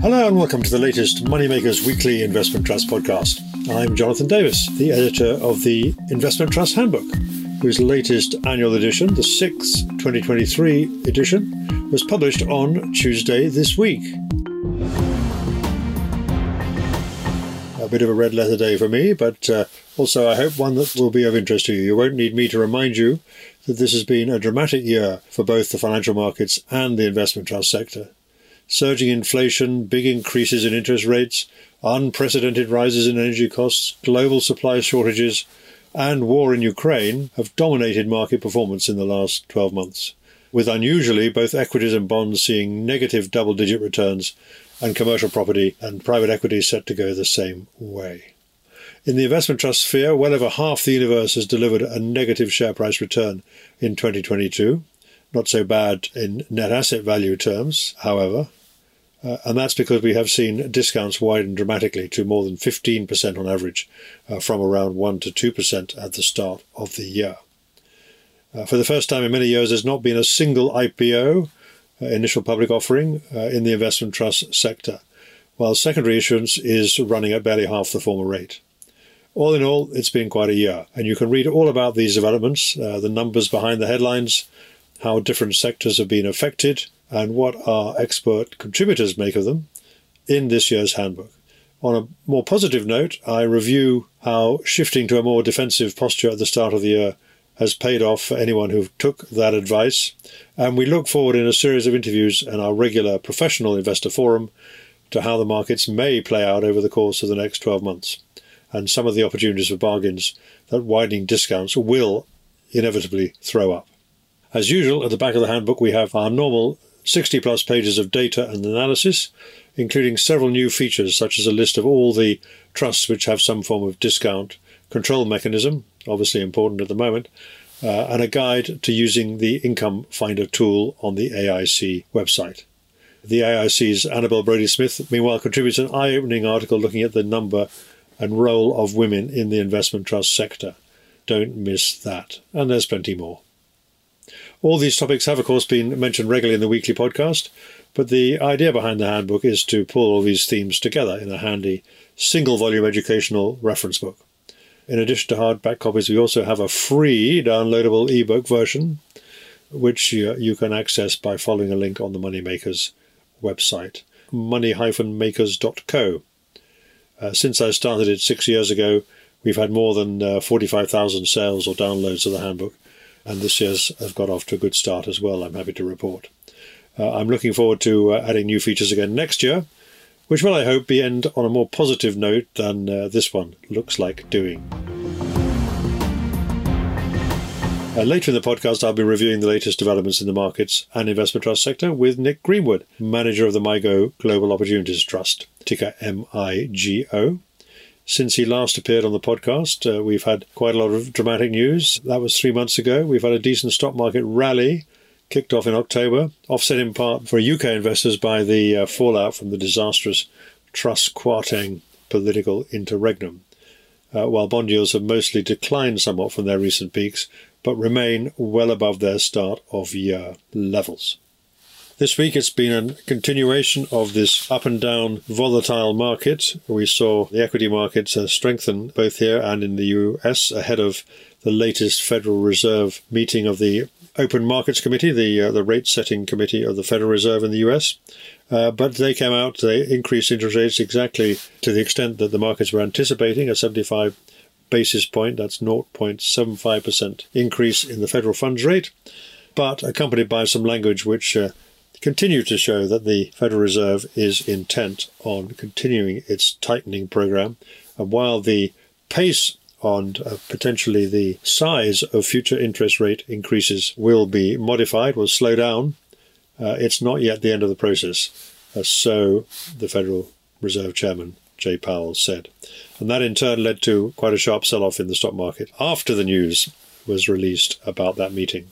Hello and welcome to the latest Moneymakers Weekly Investment Trust podcast. I'm Jonathan Davis, the editor of the Investment Trust Handbook, whose latest annual edition, the 6th 2023 edition, was published on Tuesday this week. A bit of a red letter day for me, but uh, also I hope one that will be of interest to you. You won't need me to remind you that this has been a dramatic year for both the financial markets and the investment trust sector surging inflation, big increases in interest rates, unprecedented rises in energy costs, global supply shortages, and war in Ukraine have dominated market performance in the last 12 months, with unusually both equities and bonds seeing negative double digit returns, and commercial property and private equity set to go the same way. In the investment trust sphere, well over half the universe has delivered a negative share price return in 2022. Not so bad in net asset value terms, however. Uh, and that's because we have seen discounts widen dramatically to more than 15% on average uh, from around 1 to 2% at the start of the year. Uh, for the first time in many years, there's not been a single IPO, uh, initial public offering, uh, in the investment trust sector, while secondary issuance is running at barely half the former rate. All in all, it's been quite a year, and you can read all about these developments, uh, the numbers behind the headlines, how different sectors have been affected, and what our expert contributors make of them in this year's handbook. On a more positive note, I review how shifting to a more defensive posture at the start of the year has paid off for anyone who took that advice, and we look forward in a series of interviews and our regular professional investor forum to how the markets may play out over the course of the next 12 months, and some of the opportunities for bargains that widening discounts will inevitably throw up. As usual, at the back of the handbook, we have our normal 60 plus pages of data and analysis, including several new features such as a list of all the trusts which have some form of discount control mechanism, obviously important at the moment, uh, and a guide to using the income finder tool on the AIC website. The AIC's Annabel Brodie Smith, meanwhile, contributes an eye opening article looking at the number and role of women in the investment trust sector. Don't miss that. And there's plenty more. All these topics have, of course, been mentioned regularly in the weekly podcast, but the idea behind the handbook is to pull all these themes together in a handy single volume educational reference book. In addition to hardback copies, we also have a free downloadable ebook version, which you, you can access by following a link on the Moneymakers website, money-makers.co. Uh, since I started it six years ago, we've had more than uh, 45,000 sales or downloads of the handbook, and this year's has got off to a good start as well, I'm happy to report. Uh, I'm looking forward to uh, adding new features again next year, which will, I hope, be end on a more positive note than uh, this one looks like doing. Uh, later in the podcast, I'll be reviewing the latest developments in the markets and investment trust sector with Nick Greenwood, manager of the MIGO Global Opportunities Trust, ticker MIGO. Since he last appeared on the podcast, uh, we've had quite a lot of dramatic news. That was three months ago. We've had a decent stock market rally kicked off in October, offset in part for UK investors by the uh, fallout from the disastrous Truss Kwarteng political interregnum. Uh, while bond yields have mostly declined somewhat from their recent peaks, but remain well above their start of year levels. This week it's been a continuation of this up and down volatile market. We saw the equity markets uh, strengthen both here and in the US ahead of the latest Federal Reserve meeting of the Open Markets Committee, the uh, the rate setting committee of the Federal Reserve in the US. Uh, but they came out, they increased interest rates exactly to the extent that the markets were anticipating a 75 basis point, that's 0.75% increase in the federal funds rate, but accompanied by some language which uh, continue to show that the Federal Reserve is intent on continuing its tightening program. And while the pace and uh, potentially the size of future interest rate increases will be modified, will slow down, uh, it's not yet the end of the process. Uh, so the Federal Reserve Chairman Jay Powell said. And that in turn led to quite a sharp sell off in the stock market after the news was released about that meeting.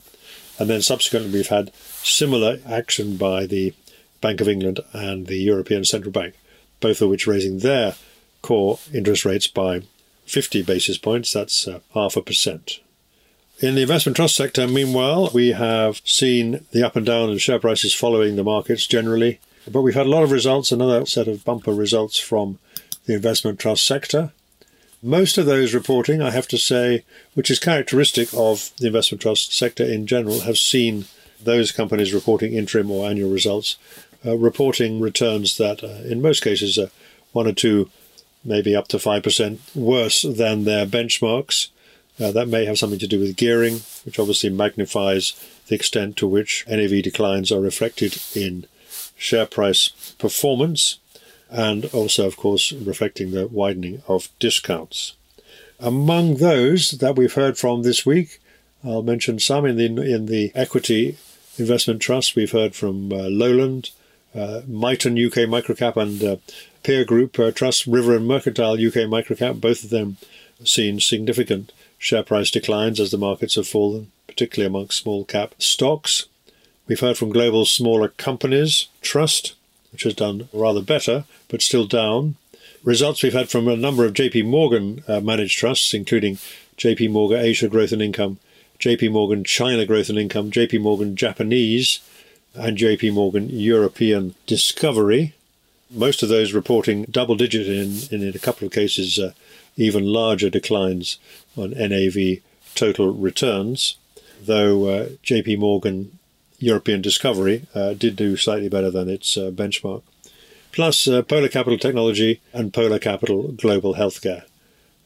And then subsequently, we've had similar action by the Bank of England and the European Central Bank, both of which raising their core interest rates by 50 basis points. That's uh, half a percent. In the investment trust sector, meanwhile, we have seen the up and down in share prices following the markets generally. But we've had a lot of results, another set of bumper results from the investment trust sector. Most of those reporting, I have to say, which is characteristic of the investment trust sector in general, have seen those companies reporting interim or annual results, uh, reporting returns that, uh, in most cases, are one or two, maybe up to 5% worse than their benchmarks. Uh, that may have something to do with gearing, which obviously magnifies the extent to which NAV declines are reflected in share price performance and also, of course, reflecting the widening of discounts. Among those that we've heard from this week, I'll mention some in the in the equity investment trust. We've heard from uh, Lowland, uh, UK Microcap, and uh, Peer Group uh, Trust, River and Mercantile UK Microcap. Both of them seen significant share price declines as the markets have fallen, particularly amongst small cap stocks. We've heard from Global Smaller Companies Trust, which has done rather better, but still down. Results we've had from a number of JP Morgan uh, managed trusts, including JP Morgan Asia Growth and Income, JP Morgan China Growth and Income, JP Morgan Japanese, and JP Morgan European Discovery. Most of those reporting double digit in, in, a couple of cases, uh, even larger declines on NAV total returns, though uh, JP Morgan European Discovery uh, did do slightly better than its uh, benchmark. Plus, uh, Polar Capital Technology and Polar Capital Global Healthcare,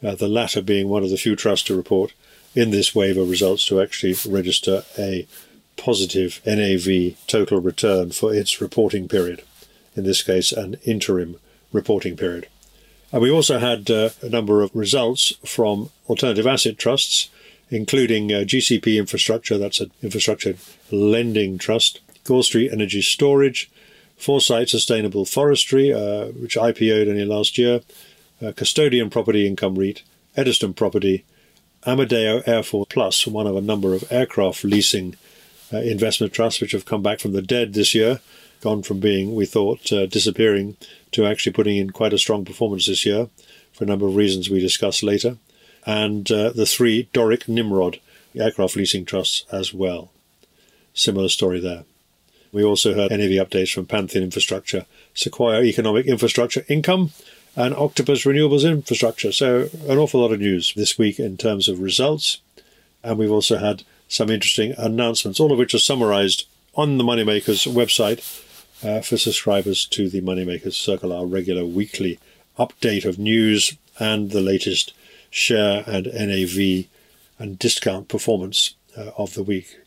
the latter being one of the few trusts to report in this wave of results to actually register a positive NAV total return for its reporting period, in this case, an interim reporting period. And we also had uh, a number of results from alternative asset trusts including uh, GCP Infrastructure, that's an infrastructure lending trust, Gore Street Energy Storage, Foresight Sustainable Forestry, uh, which IPO'd only last year, uh, Custodian Property Income REIT, Ediston Property, Amedeo Air Four Plus, one of a number of aircraft leasing uh, investment trusts which have come back from the dead this year, gone from being, we thought, uh, disappearing to actually putting in quite a strong performance this year for a number of reasons we discuss later and uh, the three Doric Nimrod aircraft leasing trusts as well. Similar story there. We also heard NAV updates from Pantheon Infrastructure, Sequoia Economic Infrastructure Income, and Octopus Renewables Infrastructure. So, an awful lot of news this week in terms of results. And we've also had some interesting announcements, all of which are summarized on the Moneymakers website uh, for subscribers to the Moneymakers Circle, our regular weekly update of news and the latest share and NAV and discount performance uh, of the week.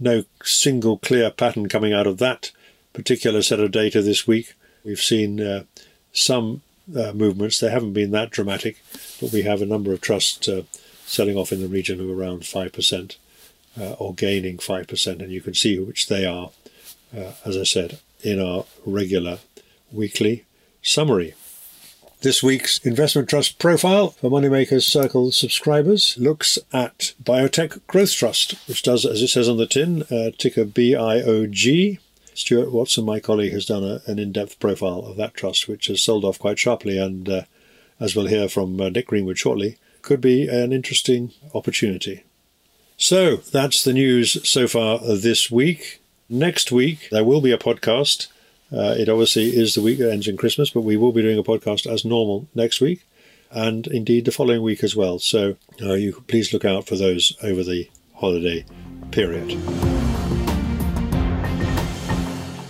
No single clear pattern coming out of that particular set of data this week. We've seen uh, some uh, movements. They haven't been that dramatic, but we have a number of trusts uh, selling off in the region of around 5% uh, or gaining 5%, and you can see which they are, uh, as I said, in our regular weekly summary. This week's investment trust profile for Moneymakers Circle subscribers looks at Biotech Growth Trust, which does, as it says on the tin, uh, ticker BIOG. Stuart Watson, my colleague, has done a, an in depth profile of that trust, which has sold off quite sharply, and uh, as we'll hear from uh, Nick Greenwood shortly, could be an interesting opportunity. So that's the news so far this week. Next week, there will be a podcast uh, it obviously is the week that ends in Christmas, but we will be doing a podcast as normal next week and indeed the following week as well. So uh, you please look out for those over the holiday period.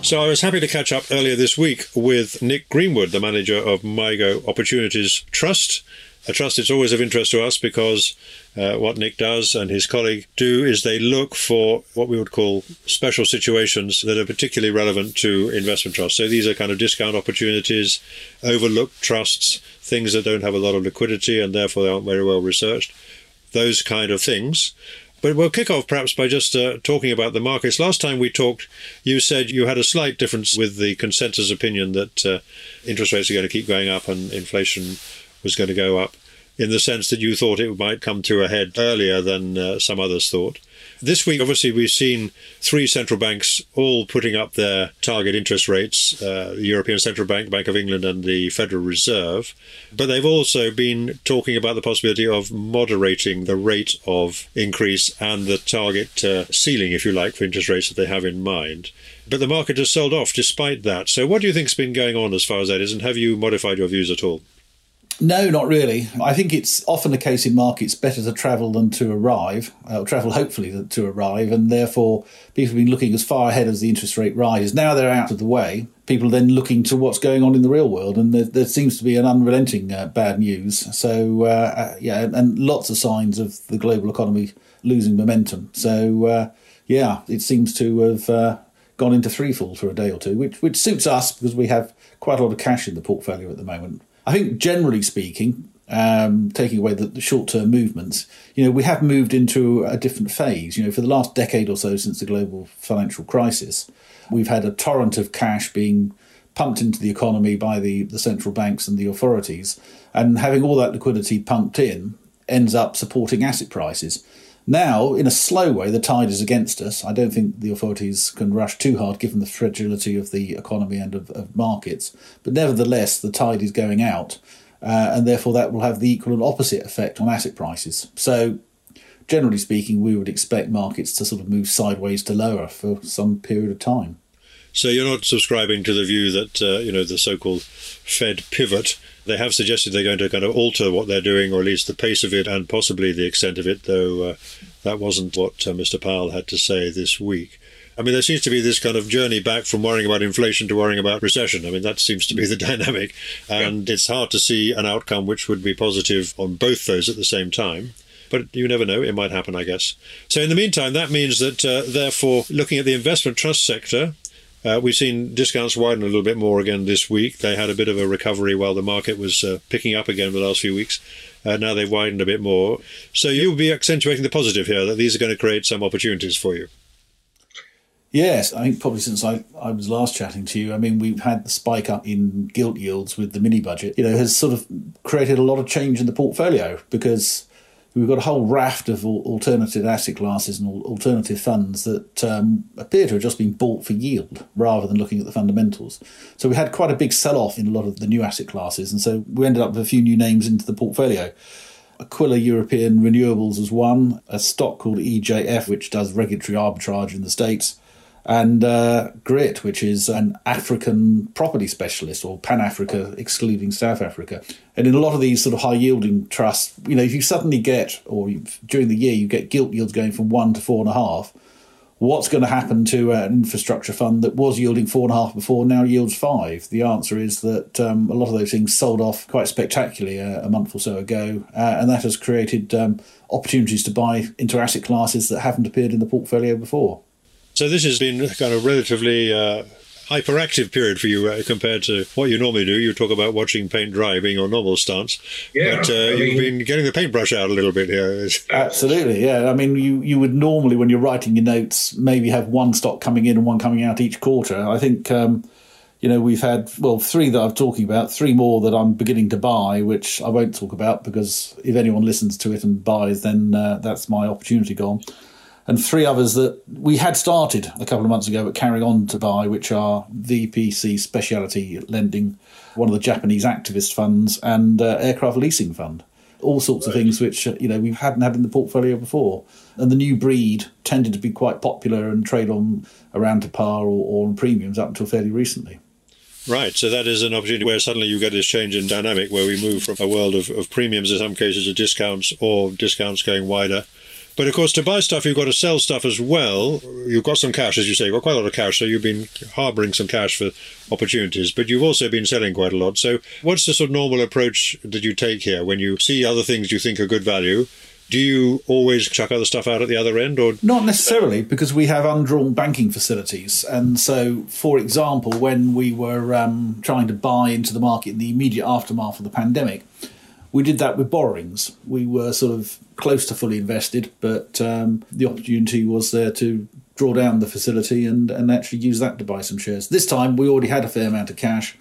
So I was happy to catch up earlier this week with Nick Greenwood, the manager of MIGO Opportunities Trust, a trust that's always of interest to us because uh, what Nick does and his colleague do is they look for what we would call special situations that are particularly relevant to investment trusts. So these are kind of discount opportunities, overlooked trusts, things that don't have a lot of liquidity and therefore they aren't very well researched, those kind of things. But we'll kick off perhaps by just uh, talking about the markets. Last time we talked, you said you had a slight difference with the consensus opinion that uh, interest rates are going to keep going up and inflation was going to go up in the sense that you thought it might come to a head earlier than uh, some others thought. This week, obviously, we've seen three central banks all putting up their target interest rates uh, the European Central Bank, Bank of England, and the Federal Reserve. But they've also been talking about the possibility of moderating the rate of increase and the target uh, ceiling, if you like, for interest rates that they have in mind. But the market has sold off despite that. So, what do you think's been going on as far as that is, and have you modified your views at all? No, not really. I think it's often the case in markets better to travel than to arrive, uh, travel hopefully to arrive, and therefore people have been looking as far ahead as the interest rate rises. Now they're out of the way. People are then looking to what's going on in the real world, and there, there seems to be an unrelenting uh, bad news. So, uh, uh yeah, and lots of signs of the global economy losing momentum. So, uh, yeah, it seems to have gone into freefall for a day or two, which which suits us because we have quite a lot of cash in the portfolio at the moment. I think generally speaking, um, taking away the, the short term movements, you know, we have moved into a different phase. You know, for the last decade or so since the global financial crisis, we've had a torrent of cash being pumped into the economy by the, the central banks and the authorities, and having all that liquidity pumped in ends up supporting asset prices. Now, in a slow way, the tide is against us. I don't think the authorities can rush too hard given the fragility of the economy and of, of markets. But nevertheless, the tide is going out, uh, and therefore that will have the equal and opposite effect on asset prices. So, generally speaking, we would expect markets to sort of move sideways to lower for some period of time. So you're not subscribing to the view that uh, you know the so-called Fed pivot. They have suggested they're going to kind of alter what they're doing, or at least the pace of it and possibly the extent of it. Though uh, that wasn't what uh, Mr. Powell had to say this week. I mean, there seems to be this kind of journey back from worrying about inflation to worrying about recession. I mean, that seems to be the dynamic, and yeah. it's hard to see an outcome which would be positive on both those at the same time but you never know. It might happen, I guess. So, in the meantime, that means that, uh, therefore, looking at the investment trust sector, uh, we've seen discounts widen a little bit more again this week. They had a bit of a recovery while the market was uh, picking up again the last few weeks. Uh, now they've widened a bit more. So you'll be accentuating the positive here that these are going to create some opportunities for you. Yes, I think probably since I, I was last chatting to you, I mean, we've had the spike up in gilt yields with the mini budget, you know, has sort of created a lot of change in the portfolio because we've got a whole raft of alternative asset classes and alternative funds that um, appear to have just been bought for yield rather than looking at the fundamentals. So we had quite a big sell off in a lot of the new asset classes, and so we ended up with a few new names into the portfolio. Aquila European Renewables as one, a stock called EJF, which does regulatory arbitrage in the States, and uh, GRIT, which is an African property specialist or Pan Africa, excluding South Africa. And in a lot of these sort of high yielding trusts, you know, if you suddenly get, or during the year, you get gilt yields going from one to four and a half, what's going to happen to an infrastructure fund that was yielding four and a half before now yields five? The answer is that um, a lot of those things sold off quite spectacularly a, uh, a month or so ago, uh, and that has created um, opportunities to buy into asset classes that haven't appeared in the portfolio before. So this has been kind of relatively uh, hyperactive period for you uh, compared to what you normally do. You talk about watching paint dry being your normal stance, yeah, but uh, I you've been getting the paintbrush out a little bit here. Absolutely, yeah. I mean, you you would normally when you're writing your notes maybe have one stock coming in and one coming out each quarter. I think. Um, you know, we've had, well, three that I'm talking about, three more that I'm beginning to buy, which I won't talk about because if anyone listens to it and buys, then uh, that's my opportunity gone and three others that we had started a couple of months ago but carrying on to buy, which are VPC Specialty Lending, one of the Japanese activist funds, and uh, Aircraft Leasing Fund. All sorts right. of things which uh, you know we hadn't had in the portfolio before, and the new breed tended to be quite popular and trade on around to par or, or on premiums up until fairly recently. Right, so that is an opportunity where suddenly you get this change in dynamic where we move from a world of, of premiums in some cases to discounts or discounts going wider but of course, to buy stuff, you've got to sell stuff as well. You've got some cash, as you say, you've got quite a lot of cash, so you've been harboring some cash for opportunities, but you've also been selling quite a lot. So, what's the sort of normal approach that you take here when you see other things you think are good value? Do you always chuck other stuff out at the other end, or not necessarily? Because we have undrawn banking facilities, and so, for example, when we were um, trying to buy into the market in the immediate aftermath of the pandemic, we did that with borrowings. We were sort of close to fully invested, but um, the opportunity was there to draw down the facility and, and actually use that to buy some shares. This time we already had a fair amount of cash.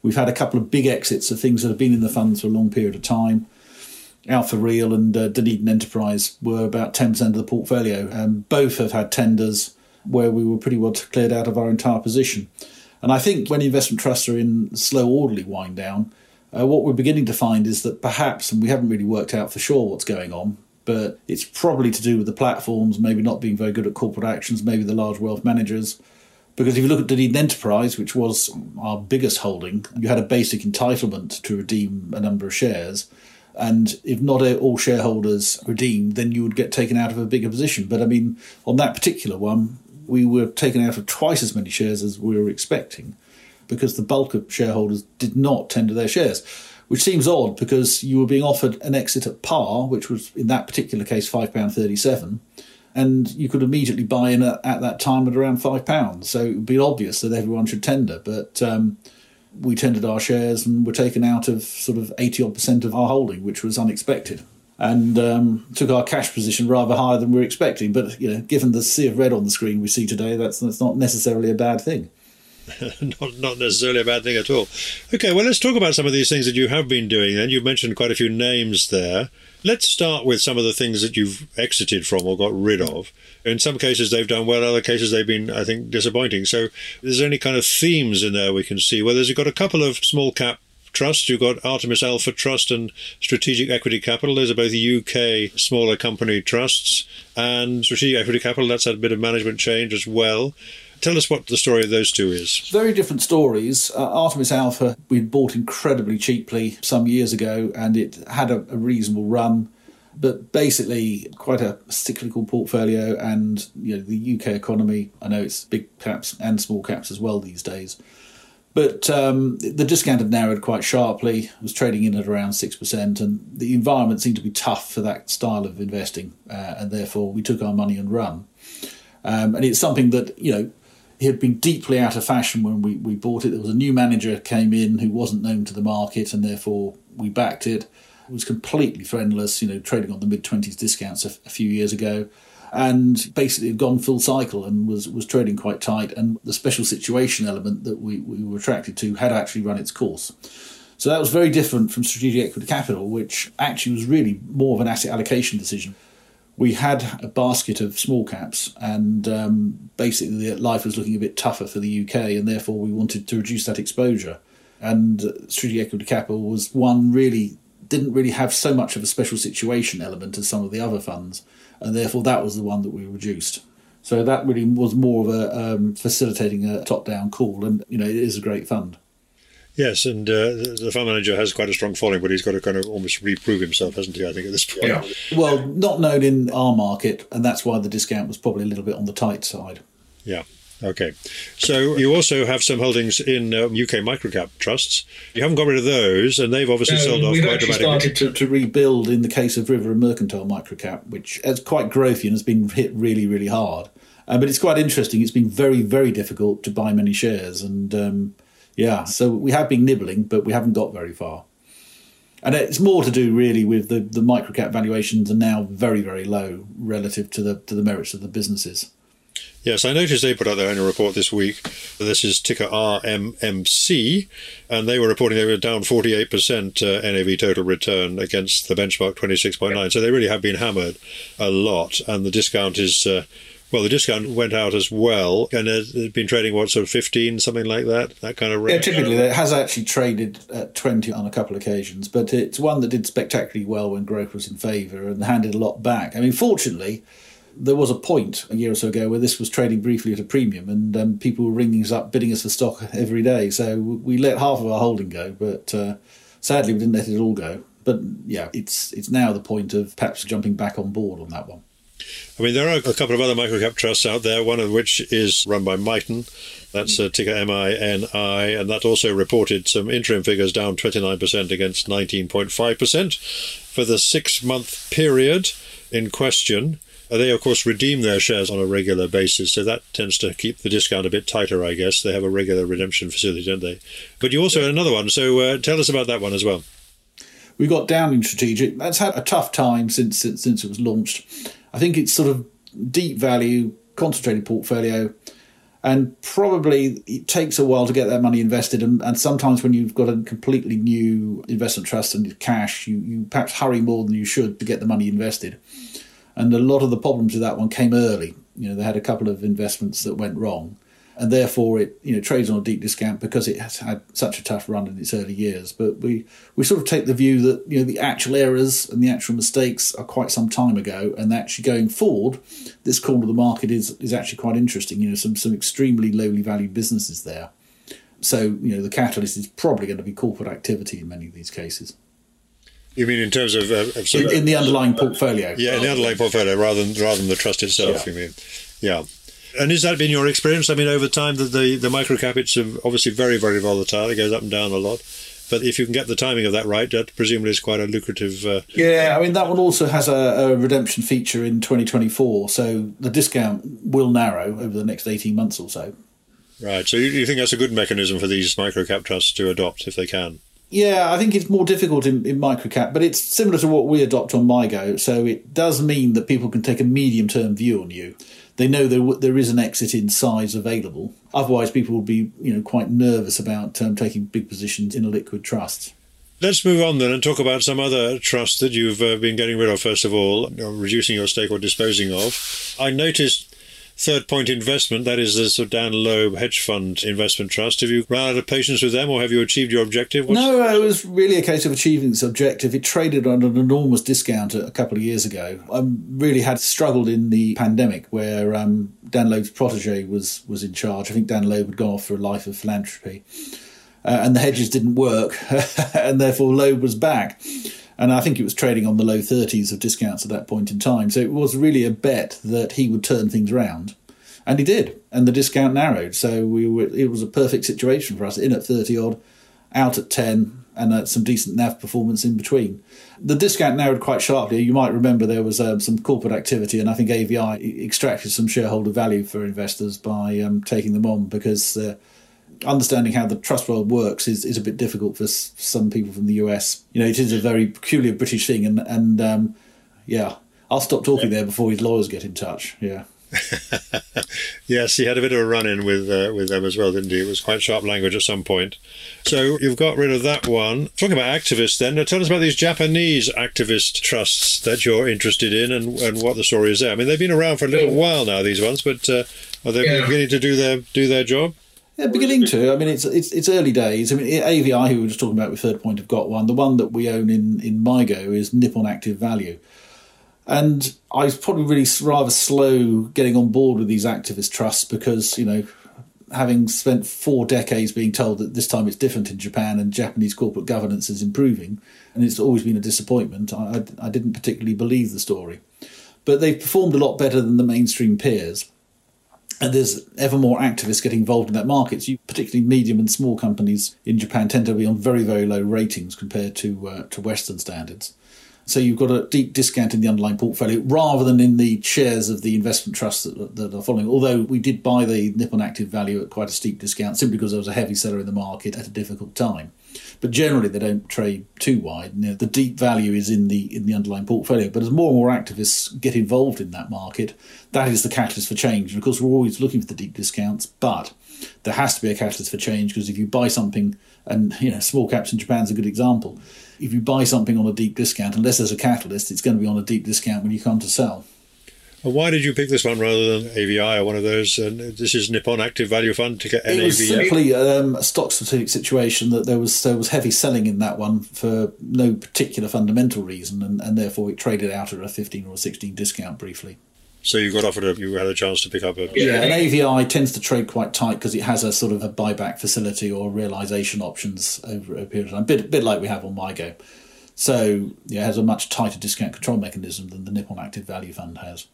We've had a couple of big exits of things that have been in the funds for a long period of time. Alpha Real and uh, Dunedin Enterprise were about 10% of the portfolio. And both have had tenders where we were pretty well cleared out of our entire position. And I think when investment trusts are in slow, orderly wind down, uh, what we're beginning to find is that perhaps, and we haven't really worked out for sure what's going on, but it's probably to do with the platforms maybe not being very good at corporate actions, maybe the large wealth managers. Because if you look at Dunedin Enterprise, which was our biggest holding, you had a basic entitlement to redeem a number of shares. And if not all shareholders redeemed, then you would get taken out of a bigger position. But I mean, on that particular one, we were taken out of twice as many shares as we were expecting because the bulk of shareholders did not tender their shares, which seems odd because you were being offered an exit at par, which was in that particular case £5.37, and you could immediately buy in at, at that time at around £5. So it would be obvious that everyone should tender, but um, we tendered our shares and were taken out of sort of 80 odd percent of our holding, which was unexpected and um, took our cash position rather higher than we were expecting. But you know, given the sea of red on the screen we see today, that's that's not necessarily a bad thing. not not necessarily a bad thing at all. Okay, well, let's talk about some of these things that you have been doing. Then you've mentioned quite a few names there. Let's start with some of the things that you've exited from or got rid of. In some cases, they've done well. Other cases, they've been, I think, disappointing. So, is there any kind of themes in there we can see? Well, there's got a couple of small cap trusts. You've got Artemis Alpha Trust and Strategic Equity Capital. Those are both UK smaller company trusts. And Strategic Equity Capital, that's had a bit of management change as well. Tell us what the story of those two is. Very different stories. Uh, Artemis Alpha, we bought incredibly cheaply some years ago, and it had a, a reasonable run but basically quite a cyclical portfolio and you know the UK economy I know it's big caps and small caps as well these days but um, the discount had narrowed quite sharply, was trading in at around 6%, and the environment seemed to be tough for that style of investing, uh, and therefore we took our money and run. Um, and it's something that, you know, had been deeply out of fashion when we, we bought it. There was a new manager came in who wasn't known to the market, and therefore we backed it. It was completely friendless, you know, trading on the mid 20s discounts a, a few years ago and basically had gone full cycle and was, was trading quite tight. And the special situation element that we, we were attracted to had actually run its course. So that was very different from strategic equity capital, which actually was really more of an asset allocation decision. We had a basket of small caps, and um, basically life was looking a bit tougher for the UK, and therefore we wanted to reduce that exposure. And strategic equity capital was one really didn't really have so much of a special situation element as some of the other funds and therefore that was the one that we reduced. So that really was more of a um, facilitating a top-down call, and you know it is a great fund. Yes, and uh, the fund manager has quite a strong following, but he's got to kind of almost reprove himself, hasn't he? I think at this point. Yeah. Well, not known in our market, and that's why the discount was probably a little bit on the tight side. Yeah. Okay. So you also have some holdings in uh, UK microcap trusts. You haven't got rid of those, and they've obviously no, sold off quite dramatically. we've quite actually dramatically. started to, to, rebuild in the case of River and Mercantile microcap, which is quite growthy and has been hit really, really hard. Uh, but it's quite interesting. It's been very, very difficult to buy many shares, and um, yeah, so we have been nibbling, but we haven't got very far. And it's more to do really with the, the microcap valuations are now very, very low relative to the to the merits of the businesses. Yes, I noticed they put out their annual report this week. This is ticker RMMC, and they were reporting they were down 48% uh, NAV total return against the benchmark 26.9. So they really have been hammered a lot, and the discount is. Uh, well, the discount went out as well, and it's been trading what sort of fifteen, something like that, that kind of range. Yeah, typically it has actually traded at twenty on a couple of occasions, but it's one that did spectacularly well when growth was in favour and handed a lot back. I mean, fortunately, there was a point a year or so ago where this was trading briefly at a premium, and um, people were ringing us up, bidding us for stock every day. So we let half of our holding go, but uh, sadly we didn't let it all go. But yeah, it's it's now the point of perhaps jumping back on board on that one. I mean, there are a couple of other microcap trusts out there, one of which is run by Miton. That's uh, ticker M-I-N-I, and that also reported some interim figures down 29% against 19.5% for the six-month period in question. Uh, they, of course, redeem their shares on a regular basis, so that tends to keep the discount a bit tighter, I guess. They have a regular redemption facility, don't they? But you also had another one, so uh, tell us about that one as well. We got Downing Strategic. That's had a tough time since, since since it was launched. I think it's sort of deep value, concentrated portfolio, And probably it takes a while to get that money invested. And, and sometimes when you've got a completely new investment trust and cash, you, you perhaps hurry more than you should to get the money invested. And a lot of the problems with that one came early. You know, they had a couple of investments that went wrong and therefore it you know trades on a deep discount because it has had such a tough run in its early years. But we we sort of take the view that you know the actual errors and the actual mistakes are quite some time ago, and actually going forward, this corner of the market is is actually quite interesting. You know, some some extremely lowly valued businesses there. So you know the catalyst is probably going to be corporate activity in many of these cases. You mean in terms of, uh, of in, in, the underlying portfolio? Yeah, in the underlying portfolio rather than rather than the trust itself. Yeah. You mean? Yeah. And has that been your experience? I mean, over time, the, the, the microcap, it's obviously very, very volatile. It goes up and down a lot. But if you can get the timing of that right, that presumably is quite a lucrative. Uh... Yeah, I mean, that one also has a, a, redemption feature in 2024. So the discount will narrow over the next 18 months or so. Right. So you, you think that's a good mechanism for these microcap trusts to adopt if they can? Yeah, I think it's more difficult in, in microcap, but it's similar to what we adopt on MIGO. So it does mean that people can take a medium term view on you they know there there is an exit in size available. Otherwise, people would be you know quite nervous about um, taking big positions in a liquid trust. Let's move on then and talk about some other trusts that you've uh, been getting rid of. First of all, reducing your stake or disposing of. I noticed Third Point Investment, that is the sort of Dan Loeb hedge fund investment trust. Have you run out of patience with them or have you achieved your objective? What's no, it was really a case of achieving its objective. It traded on an enormous discount a couple of years ago. I really had struggled in the pandemic where um, Dan Loeb's protege was, was in charge. I think Dan Loeb had gone off for a life of philanthropy. Uh, and the hedges didn't work, and therefore Loeb was back and I think it was trading on the low 30s of discounts at that point in time. So it was really a bet that he would turn things around, and he did, and the discount narrowed. So we were, it was a perfect situation for us, in at 30 odd, out at 10, and uh, some decent NAV performance in between. The discount narrowed quite sharply. You might remember there was um, some corporate activity, and I think AVI extracted some shareholder value for investors by um, taking them on because. Uh, understanding how the trust world works is, is a bit difficult for s- some people from the US. You know, it is a very peculiar British thing, and and um, yeah, I'll stop talking there before his lawyers get in touch. Yeah. yes, he had a bit of a run-in with uh, with them as well, didn't he? It was quite sharp language at some point. So you've got rid of that one. Talking about activists, then now tell us about these Japanese activist trusts that you're interested in, and, and what the story is there. I mean, they've been around for a little while now, these ones, but uh, are they yeah. beginning to do their do their job? Yeah, beginning to. I mean, it's it's it's early days. I mean, AVI, who we were just talking about with Third Point, have got one. The one that we own in in MIGO is Nippon Active Value, and I was probably really rather slow getting on board with these activist trusts because you know, having spent four decades being told that this time it's different in Japan and Japanese corporate governance is improving, and it's always been a disappointment. I, I, I didn't particularly believe the story, but they've performed a lot better than the mainstream peers and there's ever more activists getting involved in that market. So you, particularly medium and small companies in Japan tend to be on very, very low ratings compared to uh, to Western standards. So you've got a deep discount in the underlying portfolio rather than in the shares of the investment trusts that, that, are following. Although we did buy the Nippon Active Value at quite a steep discount simply because there was a heavy seller in the market at a difficult time. But generally, they don't trade too wide. You know, the deep value is in the in the underlying portfolio. But as more and more activists get involved in that market, that is the catalyst for change. And of course, we're always looking for the deep discounts, but there has to be a catalyst for change because if you buy something, and you know, small caps in Japan is a good example. If you buy something on a deep discount, unless there's a catalyst, it's going to be on a deep discount when you come to sell. Why did you pick this one rather than AVI or one of those? And this is Nippon Active Value Fund to get NAV. It was simply um, a stock specific situation that there was there was heavy selling in that one for no particular fundamental reason, and, and therefore it traded out at a 15 or 16 discount briefly. So you got offered a, you had a chance to pick up a yeah. And AVI tends to trade quite tight because it has a sort of a buyback facility or realization options over a period of time, a bit, bit like we have on MIGO. So yeah, it has a much tighter discount control mechanism than the Nippon Active Value Fund has.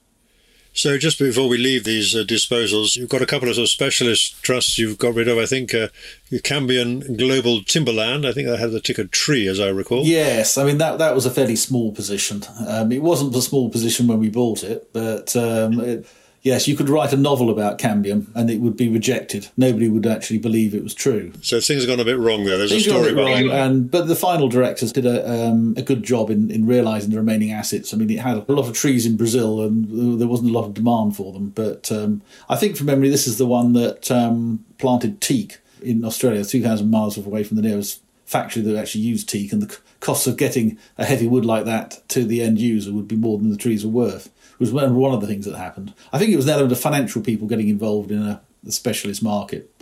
So just before we leave these uh, disposals, you've got a couple of sort of specialist trusts you've got rid of. I think uh, Global Timberland. I think that had the ticker Tree, as I recall. Yes, I mean that that was a fairly small position. Um, it wasn't a small position when we bought it, but um, it, Yes, you could write a novel about cambium and it would be rejected. Nobody would actually believe it was true. So things have gone a bit wrong there. There's Things a story wrong, it. and but the final directors did a, um, a good job in, in realising the remaining assets. I mean, it had a lot of trees in Brazil, and there wasn't a lot of demand for them. But um, I think from memory, this is the one that um, planted teak in Australia, two thousand miles away from the nearest factory that actually used teak, and the costs of getting a heavy wood like that to the end user would be more than the trees were worth. Was one of the things that happened. I think it was an element of financial people getting involved in a, a specialist market.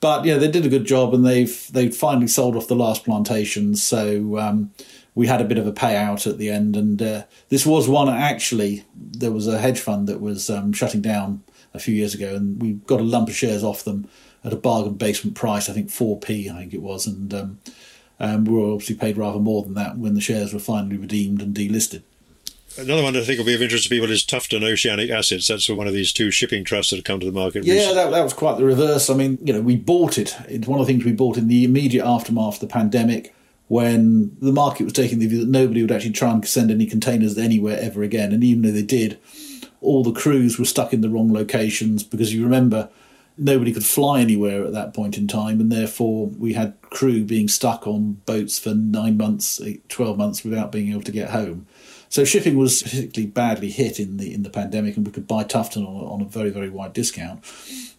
But yeah, they did a good job, and they've they've finally sold off the last plantations. So um, we had a bit of a payout at the end, and uh, this was one actually. There was a hedge fund that was um, shutting down a few years ago, and we got a lump of shares off them at a bargain basement price. I think four p. I think it was, and um, um, we were obviously paid rather more than that when the shares were finally redeemed and delisted. Another one I think will be of interest to people is Tufton Oceanic Assets. That's one of these two shipping trusts that have come to the market. Yeah, recently. that, that was quite the reverse. I mean, you know, we bought it. It's one of the things we bought in the immediate aftermath of the pandemic when the market was taking the view that nobody would actually try and send any containers anywhere ever again. And even though they did, all the crews were stuck in the wrong locations because you remember nobody could fly anywhere at that point in time. And therefore, we had crew being stuck on boats for nine months, eight, 12 months without being able to get home. So shipping was particularly badly hit in the in the pandemic, and we could buy Tufton on, on a very very wide discount.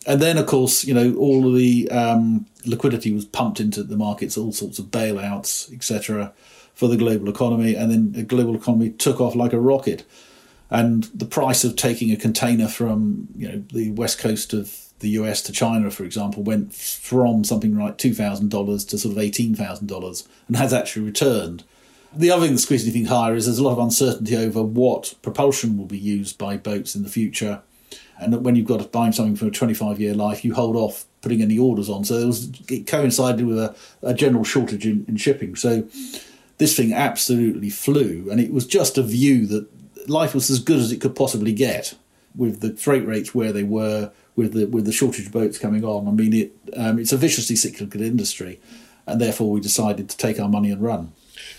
And then, of course, you know, all of the um, liquidity was pumped into the markets, all sorts of bailouts, etc., for the global economy, and then the global economy took off like a rocket. And the price of taking a container from you know the west coast of the US to China, for example, went from something like two thousand dollars to sort of eighteen thousand dollars, and has actually returned. The other thing that squeezes anything higher is there's a lot of uncertainty over what propulsion will be used by boats in the future. And when you've got to buy something for a 25 year life, you hold off putting any orders on. So there was, it coincided with a, a general shortage in, in shipping. So this thing absolutely flew. And it was just a view that life was as good as it could possibly get with the freight rates where they were, with the, with the shortage of boats coming on. I mean, it, um, it's a viciously cyclical industry. And therefore, we decided to take our money and run.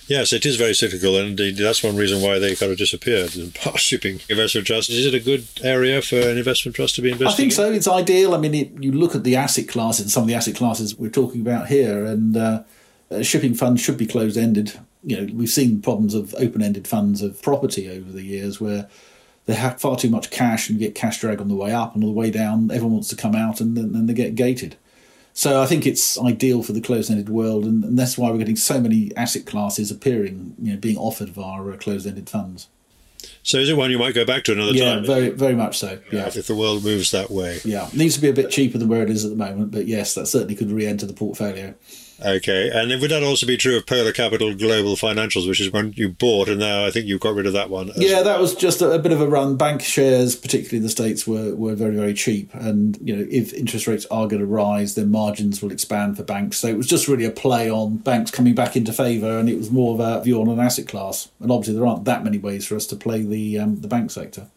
Yes, it is very cyclical, and indeed that's one reason why they kind of disappeared. in past shipping investment trusts. Is it a good area for an investment trust to be investing? I think in? so. It's ideal. I mean, it, you look at the asset classes, some of the asset classes we're talking about here, and uh, uh, shipping funds should be closed ended. You know, we've seen problems of open ended funds of property over the years where they have far too much cash and get cash drag on the way up, and on the way down, everyone wants to come out, and then, then they get gated. So I think it's ideal for the closed-ended world, and, and that's why we're getting so many asset classes appearing, you know, being offered via uh, closed-ended funds. So is it one you might go back to another Yeah, time? very, very much so. Yeah, if the world moves that way. yeah. It needs to be a bit cheaper than where it is at the moment, but yes, that certainly could re-enter the portfolio. Okay, and would that also be true of Polar Capital Global Financials, which is one you bought, and now I think you've got rid of that one? Yeah, that was just a, a bit of a run. Bank shares, particularly in the states, were, were very very cheap, and you know if interest rates are going to rise, then margins will expand for banks. So it was just really a play on banks coming back into favour, and it was more of a view on an asset class. And obviously, there aren't that many ways for us to play the um, the bank sector.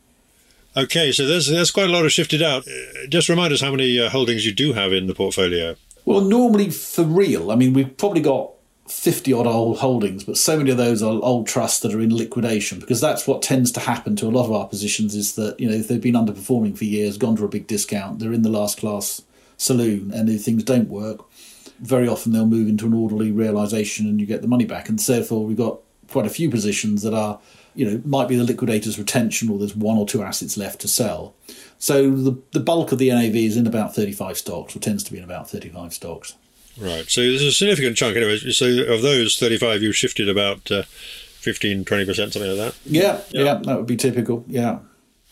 Okay, so there's there's quite a lot of shifted out. Uh, Just remind us how many uh, holdings you do have in the portfolio. Well, normally for real, I mean, we've probably got 50 odd old holdings, but so many of those are old trusts that are in liquidation because that's what tends to happen to a lot of our positions is that, you know, if they've been underperforming for years, gone to a big discount, they're in the last class saloon, and if things don't work, very often they'll move into an orderly realization and you get the money back. And therefore, we've got quite a few positions that are, you know, might be the liquidator's retention or there's one or two assets left to sell. So the, the bulk of the NAV is in about 35 stocks, or tends to be in about 35 stocks. Right, so there's a significant chunk. Anyway, so of those 35, you've shifted about uh, 15, 20%, something like that. Yeah, yeah, that would be typical. Yeah.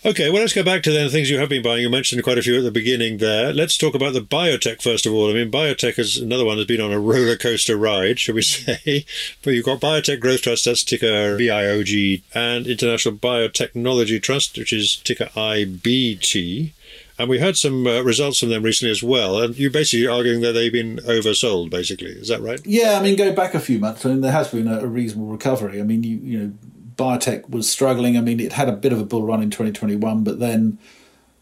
Okay, well, let's go back to then things you have been buying. You mentioned quite a few at the beginning there. Let's talk about the biotech first of all. I mean, biotech is another one that's been on a roller coaster ride, shall we say? but you've got Biotech Growth Trust, that's ticker BIOG, and International Biotechnology Trust, which is ticker IBT. And we had some uh, results from them recently as well. And you're basically arguing that they've been oversold, basically. Is that right? Yeah, I mean, go back a few months, I mean, there has been a, a reasonable recovery. I mean, you, you know, biotech was struggling. I mean, it had a bit of a bull run in 2021, but then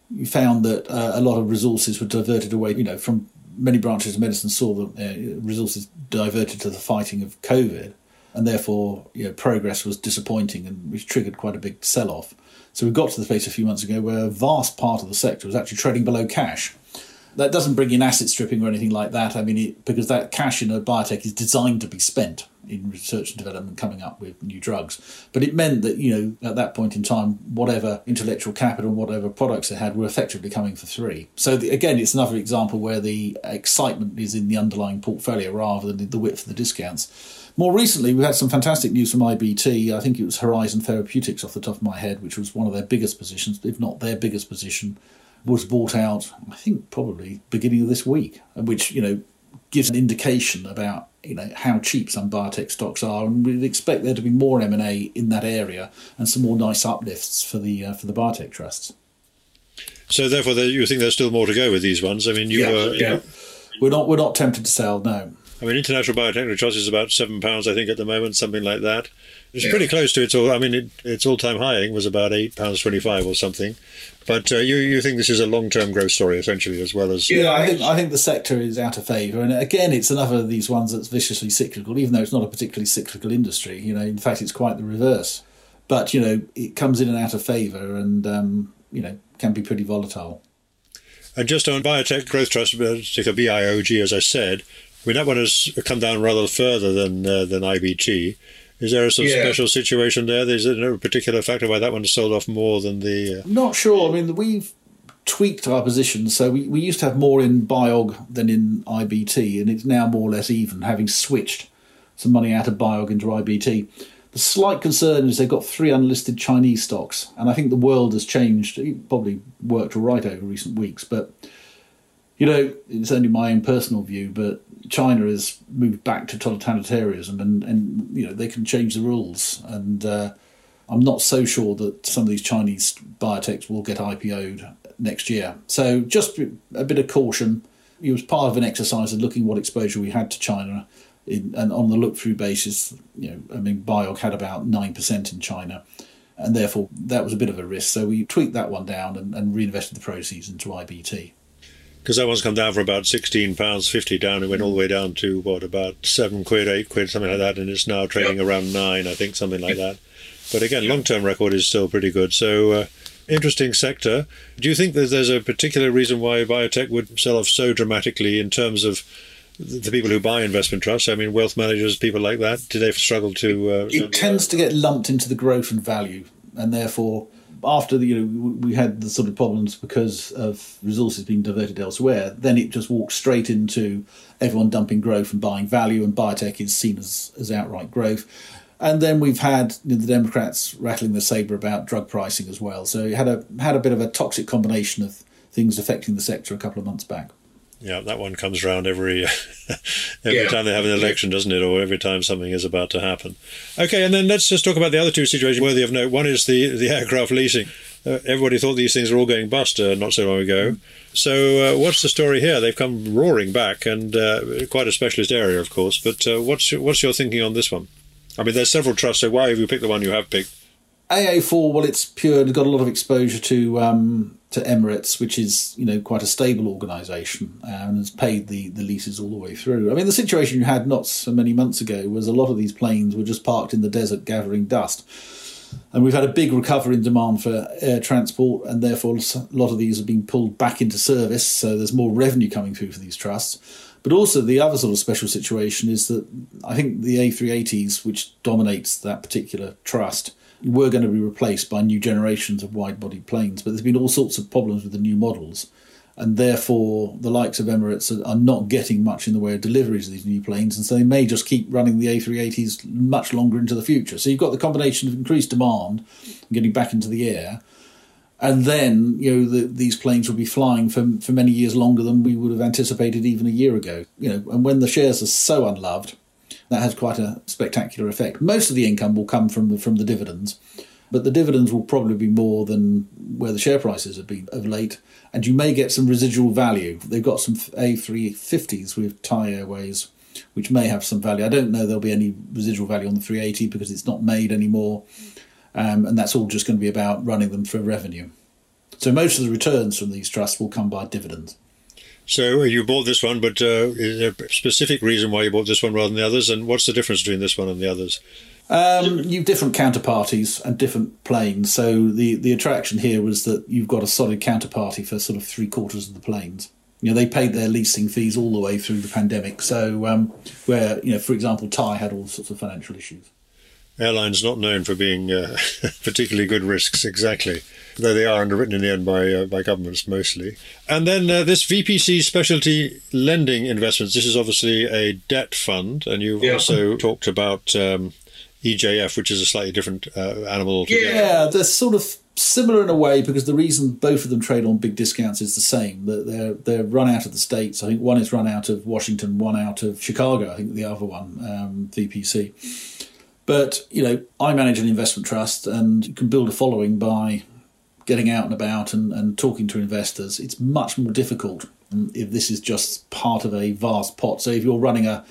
you found that uh, a lot of resources were diverted away, you know, from many branches of medicine saw the uh, resources diverted to the fighting of COVID. and therefore you know, progress was disappointing and which triggered quite a big sell off. So we got to the place a few months ago where a vast part of the sector was actually trading below cash. That doesn't bring in asset stripping or anything like that. I mean, it, because that cash in a biotech is designed to be spent in research and development, coming up with new drugs. But it meant that you know at that point in time, whatever intellectual capital, whatever products they had, were effectively coming for three. So the, again, it's another example where the excitement is in the underlying portfolio rather than the width of the discounts. More recently, we've had some fantastic news from IBT. I think it was Horizon Therapeutics off the top of my head, which was one of their biggest positions, if not their biggest position, was bought out, I think probably beginning of this week, which, you know, gives an indication about you know how cheap some biotech stocks are, and we'd expect there to be more M and A in that area and some more nice uplifts for the uh, for the biotech trusts. So therefore, you think there's still more to go with these ones? I mean, you yeah, were yeah. we're not we're not tempted to sell. No. I mean, International Biotechnology Trust is about seven pounds, I think, at the moment, something like that. It's yeah. pretty close to its all. I mean, it, its all-time high I think, was about eight pounds twenty-five or something. But uh, you you think this is a long-term growth story essentially, as well as yeah. I think I think the sector is out of favour, and again, it's another of these ones that's viciously cyclical, even though it's not a particularly cyclical industry. You know, in fact, it's quite the reverse. But you know, it comes in and out of favour, and um, you know, can be pretty volatile. And just on biotech growth trust, particularly BIOG, as I said, I mean, that one has come down rather further than uh, than IBT. Is there a sort of yeah. special situation there? Is there no particular factor why that one has sold off more than the? Uh... Not sure. I mean, we've tweaked our position. So we, we used to have more in Biog than in IBT, and it's now more or less even, having switched some money out of Biog into IBT. The slight concern is they've got three unlisted Chinese stocks, and I think the world has changed. It probably worked all right over recent weeks, but you know, it's only my own personal view, but China has moved back to totalitarianism, and, and you know they can change the rules. And uh, I'm not so sure that some of these Chinese biotechs will get IPO'd next year. So just a bit of caution. It was part of an exercise of looking what exposure we had to China, in, and on the look-through basis, you know, I mean, Biog had about nine percent in China, and therefore that was a bit of a risk. So we tweaked that one down and, and reinvested the proceeds into IBT because that one's come down from about sixteen pounds fifty down. It went all the way down to what about seven quid, eight quid, something like that, and it's now trading yep. around nine, I think, something like that. But again, long-term record is still pretty good. So. Uh, interesting sector. Do you think that there's a particular reason why biotech would sell off so dramatically in terms of the people who buy investment trusts? I mean, wealth managers, people like that. Do they struggle to? Uh, it tends to get lumped into the growth and value, and therefore after the, you know we had the sort of problems because of resources being diverted elsewhere, then it just walks straight into everyone dumping growth and buying value, and biotech is seen as, as outright growth. And then we've had you know, the Democrats rattling the saber about drug pricing as well. So it had a had a bit of a toxic combination of things affecting the sector a couple of months back. Yeah, that one comes around every every yeah. time they have an election, doesn't it? Or every time something is about to happen. Okay, and then let's just talk about the other two situations worthy of note. One is the the aircraft leasing. Uh, everybody thought these things were all going bust uh, not so long ago. So, uh, what's the story here? They've come roaring back, and uh, quite a specialist area, of course. But uh, what's what's your thinking on this one? I mean, there's several trusts. So why have you picked the one you have picked? AA4, well, it's pure. It's got a lot of exposure to um, to Emirates, which is you know quite a stable organisation and has paid the, the leases all the way through. I mean, the situation you had not so many months ago was a lot of these planes were just parked in the desert gathering dust, and we've had a big recovery in demand for air transport, and therefore a lot of these are being pulled back into service. So there's more revenue coming through for these trusts. But also the other sort of special situation is that I think the A380s, which dominates that particular trust were going to be replaced by new generations of wide body planes. But there's been all sorts of problems with the new models. And therefore, the likes of Emirates are, not getting much in the way of deliveries of these new planes. And so they may just keep running the A380s much longer into the future. So you've got the combination of increased demand and getting back into the air. And then, you know, the, these planes will be flying for, for many years longer than we would have anticipated even a year ago. You know, and when the shares are so unloved, that has quite a spectacular effect. Most of the income will come from the, from the dividends, but the dividends will probably be more than where the share prices have been of late, and you may get some residual value. They've got some A350s with Thai Airways, which may have some value. I don't know there'll be any residual value on the 380 because it's not made anymore, um, and that's all just going to be about running them for revenue. So most of the returns from these trusts will come by dividends. So you bought this one, but uh, is there a specific reason why you bought this one rather than the others? And what's the difference between this one and the others? Um, you've different counterparties and different planes. So the, the attraction here was that you've got a solid counterparty for sort of three quarters of the planes. You know, they paid their leasing fees all the way through the pandemic. So um, where, you know, for example, Thai had all sorts of financial issues. Airlines not known for being uh, particularly good risks, exactly though they are underwritten in the end by uh, by governments mostly. And then uh, this VPC specialty lending investments. This is obviously a debt fund, and you've yeah. also talked about um, EJF, which is a slightly different uh, animal. Altogether. Yeah, they're sort of similar in a way because the reason both of them trade on big discounts is the same. That they're they're run out of the states. I think one is run out of Washington, one out of Chicago. I think the other one, um, VPC. But you know, I manage an investment trust, and you can build a following by getting out and about and, and talking to investors. It's much more difficult um, if this is just part of a vast pot. So if you're running a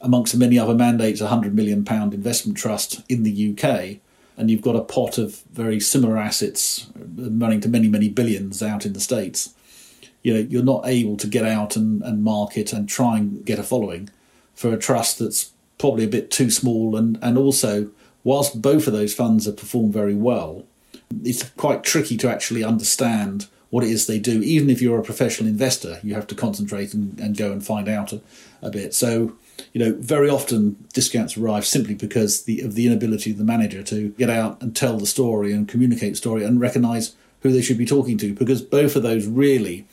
amongst many other mandates, a hundred million pound investment trust in the UK, and you've got a pot of very similar assets uh, running to many many billions out in the states. You know, you're not able to get out and, and market and try and get a following for a trust that's probably a bit too small and, and also whilst both of those funds have performed very well, it's quite tricky to actually understand what it is they do. Even if you're a professional investor, you have to concentrate and, and go and find out a, a, bit. So, you know, very often discounts arrive simply because the, of the inability of the manager to get out and tell the story and communicate story and recognise who they should be talking to. Because both of those really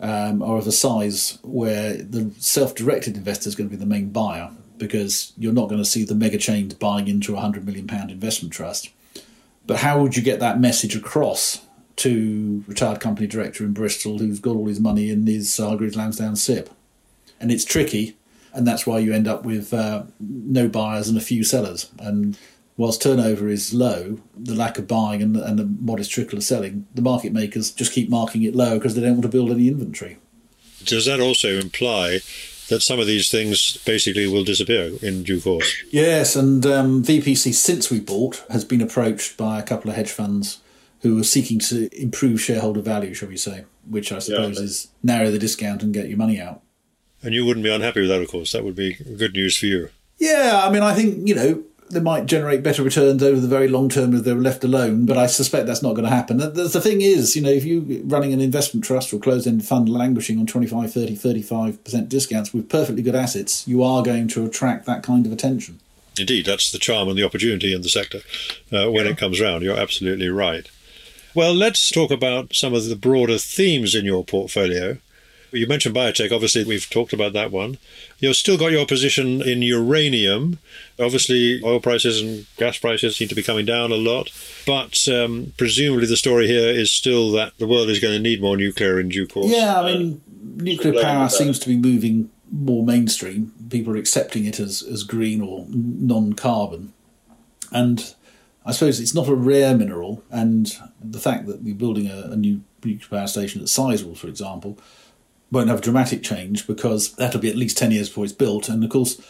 um, are of a size where the self-directed investor is going to be the main buyer because you're not going to see the mega chains buying into a hundred million pound investment trust but how would you get that message across to retired company director in Bristol who's got all his money in his Hargreaves Lansdown SIPP? And it's tricky, and that's why you end up with uh, no buyers and a few sellers. And whilst turnover is low, the lack of buying and, and the modest trickle of selling, the market makers just keep marking it low because they don't want to build any inventory. Does that also imply that some of these things basically will disappear in due course. Yes, and um, VPC, since we bought, has been approached by a couple of hedge funds who are seeking to improve shareholder value, shall we say, which I suppose yeah. is narrow the discount and get your money out. And you wouldn't be unhappy with that, of course. That would be good news for you. Yeah, I mean, I think, you know, they might generate better returns over the very long term if they were left alone, but I suspect that's not going to happen. The, the thing is, you know, if you're running an investment trust or closed-end fund languishing on 25, 30, 35% discounts with perfectly good assets, you are going to attract that kind of attention. Indeed, that's the charm and the opportunity in the sector uh, when yeah. it comes round. You're absolutely right. Well, let's talk about some of the broader themes in your portfolio. You mentioned biotech, obviously, we've talked about that one. You've still got your position in uranium. Obviously, oil prices and gas prices seem to be coming down a lot, but um, presumably the story here is still that the world is going to need more nuclear in due course. Yeah, I mean, nuclear power seems to be moving more mainstream. People are accepting it as, as green or non carbon. And I suppose it's not a rare mineral, and the fact that we're building a, a new nuclear power station at Sizewell, for example, won't have dramatic change because that'll be at least 10 years before it's built. And of course,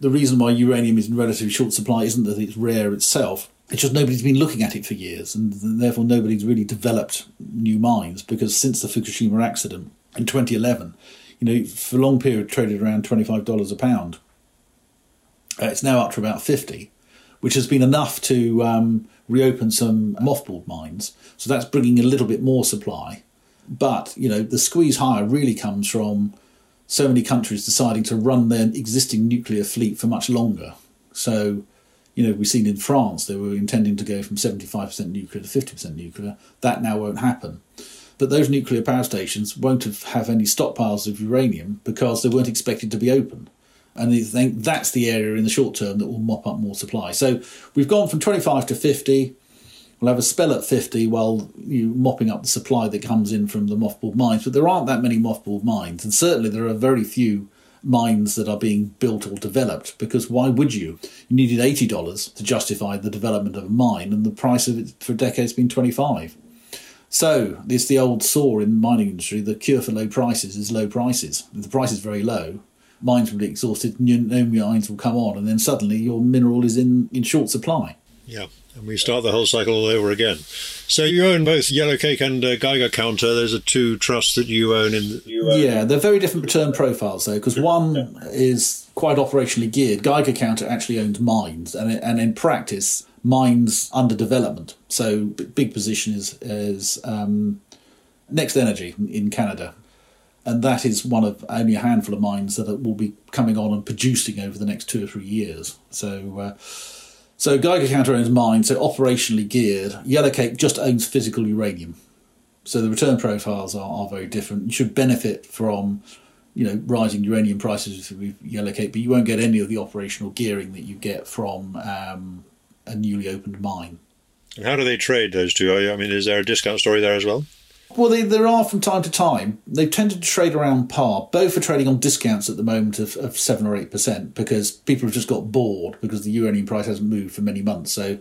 the reason why uranium is in relatively short supply isn't that it's rare itself. It's just nobody's been looking at it for years, and therefore nobody's really developed new mines. Because since the Fukushima accident in 2011, you know, for a long period traded around $25 a pound. Uh, it's now up to about 50, which has been enough to um, reopen some mothballed mines. So that's bringing a little bit more supply. But you know, the squeeze higher really comes from so many countries deciding to run their existing nuclear fleet for much longer. So, you know, we've seen in France they were intending to go from 75% nuclear to 50% nuclear. That now won't happen. But those nuclear power stations won't have, have any stockpiles of uranium because they weren't expected to be open. And they think that's the area in the short term that will mop up more supply. So we've gone from 25 to 50 We'll have a spell at 50 while you mopping up the supply that comes in from the mothballed mines. But there aren't that many mothballed mines, and certainly there are very few mines that are being built or developed because why would you? You needed $80 to justify the development of a mine, and the price of it for decades has been 25 so it's the old saw in the mining industry. The cure for low prices is low prices. If the price is very low, mines will be exhausted, no mines will come on, and then suddenly your mineral is in, in short supply. Yeah, and we start the whole cycle all over again. So you own both Yellowcake and uh, Geiger Counter. Those are two trusts that you own in. The, you own. Yeah, they're very different return profiles though, because one is quite operationally geared. Geiger Counter actually owns mines, and and in practice, mines under development. So big position is is um, NexGen Energy in Canada, and that is one of only a handful of mines that will be coming on and producing over the next two or three years. So. Uh, so Geiger Counter owns mines, so operationally geared. Yellowcake just owns physical uranium. So the return profiles are, are very different. You should benefit from, you know, rising uranium prices with Yellowcake, but you won't get any of the operational gearing that you get from um, a newly opened mine. And how do they trade those two? I mean, is there a discount story there as well? Well, they, there are from time to time. They've tended to trade around par. Both are trading on discounts at the moment of, of 7 or 8% because people have just got bored because the uranium price hasn't moved for many months. So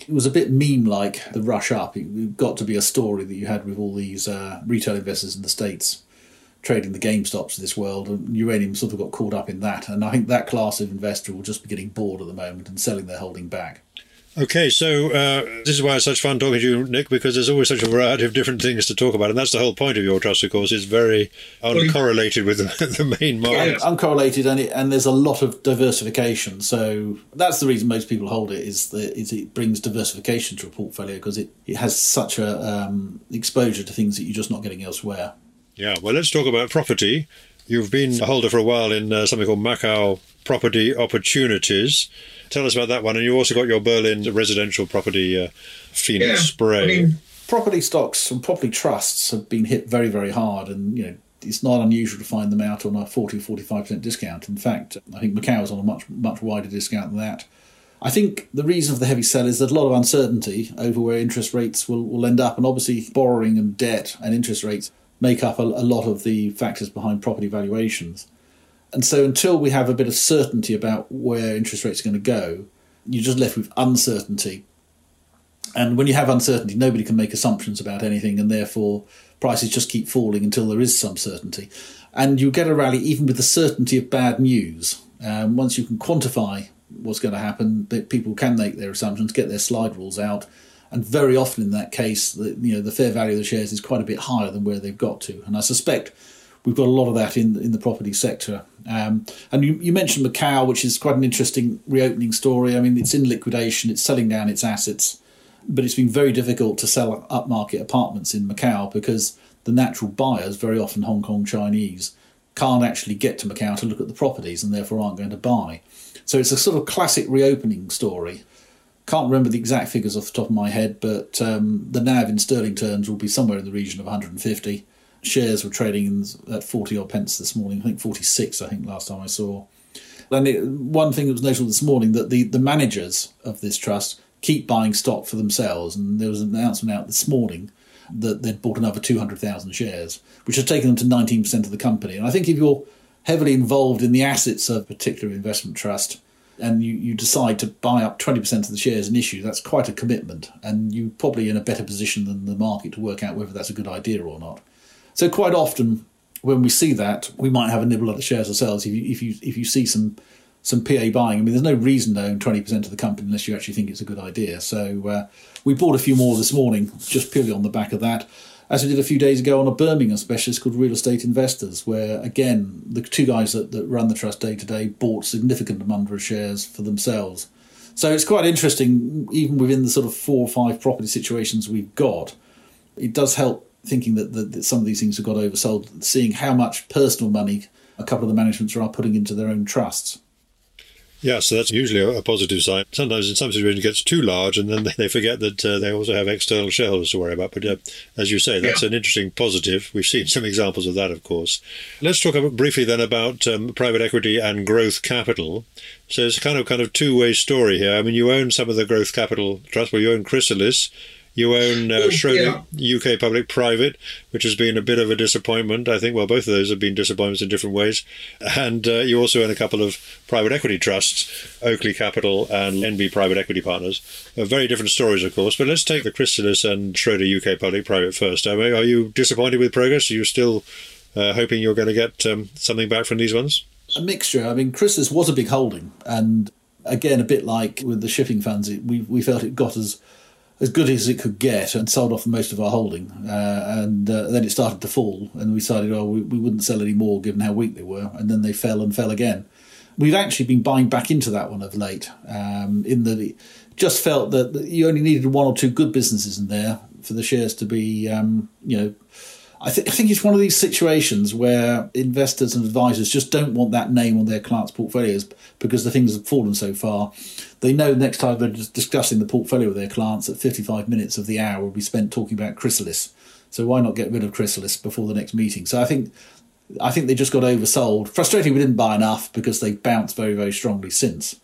it was a bit meme like the rush up. It got to be a story that you had with all these uh, retail investors in the States trading the GameStops of this world. And uranium sort of got caught up in that. And I think that class of investor will just be getting bored at the moment and selling their holding back. Okay, so uh, this is why it's such fun talking to you, Nick, because there's always such a variety of different things to talk about, and that's the whole point of your trust, of course. It's very uncorrelated with the, the main market. Yeah, uncorrelated, and it, and there's a lot of diversification. So that's the reason most people hold it is that is it brings diversification to a portfolio because it, it has such a um, exposure to things that you're just not getting elsewhere. Yeah, well, let's talk about property. You've been a holder for a while in uh, something called Macau Property Opportunities. Tell us about that one. And you also got your Berlin residential property, uh, Phoenix yeah, Spree. I mean, property stocks and property trusts have been hit very, very hard. And, you know, it's not unusual to find them out on a 40 or 45% discount. In fact, I think Macau is on a much, much wider discount than that. I think the reason for the heavy sell is there's a lot of uncertainty over where interest rates will, will end up. And obviously, borrowing and debt and interest rates make up a, a lot of the factors behind property valuations. And so until we have a bit of certainty about where interest rates are going to go, you're just left with uncertainty. And when you have uncertainty, nobody can make assumptions about anything, and therefore prices just keep falling until there is some certainty. And you get a rally even with the certainty of bad news. Um, once you can quantify what's going to happen, that people can make their assumptions, get their slide rules out, and very often in that case, the, you know the fair value of the shares is quite a bit higher than where they've got to. And I suspect we've got a lot of that in in the property sector. Um, and you, you, mentioned Macau, which is quite an interesting reopening story. I mean, it's in liquidation, it's selling down its assets, but it's been very difficult to sell upmarket apartments in Macau because the natural buyers, very often Hong Kong Chinese, can't actually get to Macau to look at the properties and therefore aren't going to buy. So it's a sort of classic reopening story. Can't remember the exact figures off the top of my head, but um, the NAV in sterling terms will be somewhere in the region of 150 shares were trading at 40 odd pence this morning. I think 46, I think, last time I saw. And it, one thing that was notable this morning that the, the managers of this trust keep buying stock for themselves. And there was an announcement out this morning that they'd bought another 200,000 shares, which has taken them to 19% of the company. And I think if you're heavily involved in the assets of a particular investment trust, and you, you decide to buy up 20% of the shares in issue, that's quite a commitment. And you're probably in a better position than the market to work out whether that's a good idea or not. So quite often when we see that, we might have a nibble at the shares ourselves. If you if you if you see some some PA buying, I mean, there's no reason to own twenty percent of the company unless you actually think it's a good idea. So uh, we bought a few more this morning, just purely on the back of that. As we did a few days ago on a Birmingham specialist called Real Estate Investors, where again the two guys that, that run the trust day to day bought significant amount of shares for themselves. So it's quite interesting, even within the sort of four or five property situations we've got, it does help thinking that, that, that, some of these things have got oversold, seeing how much personal money a couple of the managements are putting into their own trusts. Yeah, so that's usually a, positive sign. Sometimes in some situations it gets too large and then they forget that uh, they also have external shareholders to worry about. But uh, as you say, that's yeah. an interesting positive. We've seen some examples of that, of course. Let's talk about, briefly then about um, private equity and growth capital. So it's kind of kind of two-way story here. I mean, you own some of the growth capital trust, well, you own Chrysalis, you own uh, Schroder yeah. UK Public Private, which has been a bit of a disappointment. I think, well, both of those have been disappointments in different ways. And uh, you also own a couple of private equity trusts, Oakley Capital and NB Private Equity Partners. Uh, very different stories, of course. But let's take the Chrysalis and Schroder UK Public Private first. I mean, are you disappointed with progress? Are you still uh, hoping you're going to get um, something back from these ones? A mixture. I mean, Chrysalis was a big holding, and Again, a bit like with the shipping funds, it, we, we felt it got as as good as it could get and sold off most of our holding. Uh, and uh, then it started to fall, and we decided, oh, we, we wouldn't sell any more given how weak they were. And then they fell and fell again. We've actually been buying back into that one of late, um, in that it just felt that you only needed one or two good businesses in there for the shares to be, um, you know, I, th- I, think it's one of these situations where investors and advisors just don't want that name on their clients' portfolios because the things have fallen so far. They know next time they're discussing the portfolio with their clients that 55 minutes of the hour will be spent talking about Chrysalis. So why not get rid of Chrysalis before the next meeting? So I think I think they just got oversold. Frustrating, we didn't buy enough because they've bounced very, very strongly since.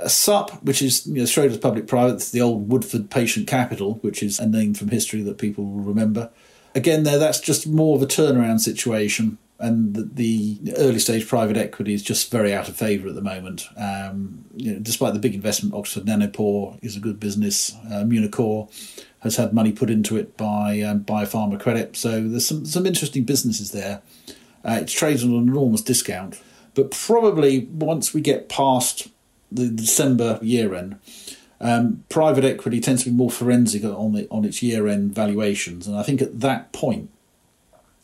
A SUP, which is you know, Schroders Public Private, the old Woodford Patient Capital, which is a name from history that people will remember again, there that's just more of a turnaround situation, and the, the early stage private equity is just very out of favour at the moment. Um, you know, despite the big investment, Oxford Nanopore is a good business. Uh, Immunocore has had money put into it by um, Biopharma Credit, so there's some some interesting businesses there. Uh, it's traded on an enormous discount, but probably once we get past the December year end um, private equity tends to be more forensic on the, on its year end valuations, and I think at that point,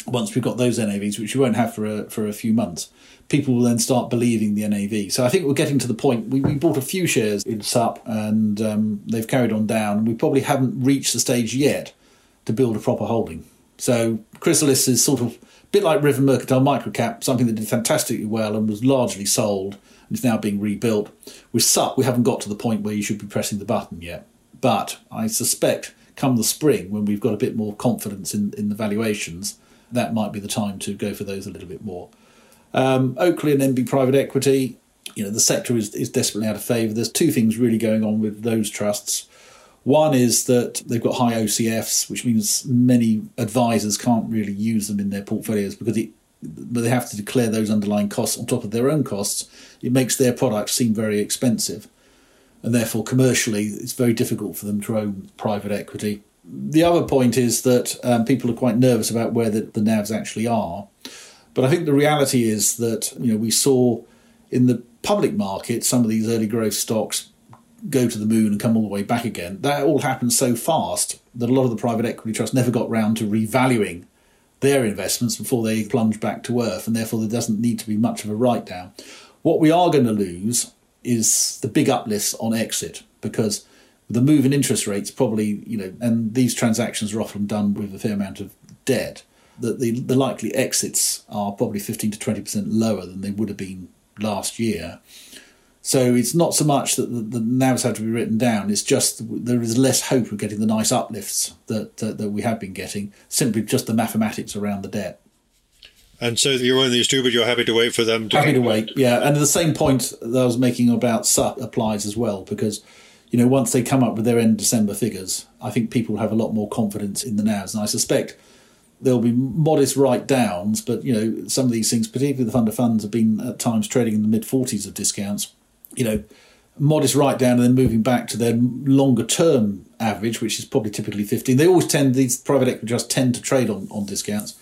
once we've got those NAVs, which we won't have for a, for a few months, people will then start believing the NAV. So I think we're getting to the point. We, we bought a few shares in SUP, and um, they've carried on down. And we probably haven't reached the stage yet to build a proper holding. So Chrysalis is sort of a bit like River Mercantile Microcap, something that did fantastically well and was largely sold it's now being rebuilt. With SUP, we haven't got to the point where you should be pressing the button yet. But I suspect come the spring, when we've got a bit more confidence in, in the valuations, that might be the time to go for those a little bit more. Um, Oakley and NB Private Equity, you know, the sector is, is desperately out of favour. There's two things really going on with those trusts. One is that they've got high OCFs, which means many advisors can't really use them in their portfolios because it, they have to declare those underlying costs on top of their own costs, it makes their products seem very expensive. And therefore, commercially, it's very difficult for them to own private equity. The other point is that um, people are quite nervous about where the, the NAVs actually are. But I think the reality is that you know we saw in the public market some of these early growth stocks go to the moon and come all the way back again. That all happened so fast that a lot of the private equity trusts never got round to revaluing their investments before they plunge back to earth, and therefore there doesn't need to be much of a write down. What we are going to lose is the big uplifts on exit because the move in interest rates probably, you know, and these transactions are often done with a fair amount of debt, that the, the likely exits are probably 15 to 20% lower than they would have been last year. So it's not so much that the, the NAVs have to be written down, it's just there is less hope of getting the nice uplifts that, that we have been getting, simply just the mathematics around the debt. And so you own these two, but you're happy to wait for them to. Happy to wait, yeah. And the same point that I was making about SUP applies as well, because you know once they come up with their end December figures, I think people have a lot more confidence in the NAVs, and I suspect there'll be modest write downs, but you know some of these things, particularly the fund of funds, have been at times trading in the mid forties of discounts you know, modest write down and then moving back to their longer term average, which is probably typically 15. They always tend, these private equity trusts tend to trade on, on discounts,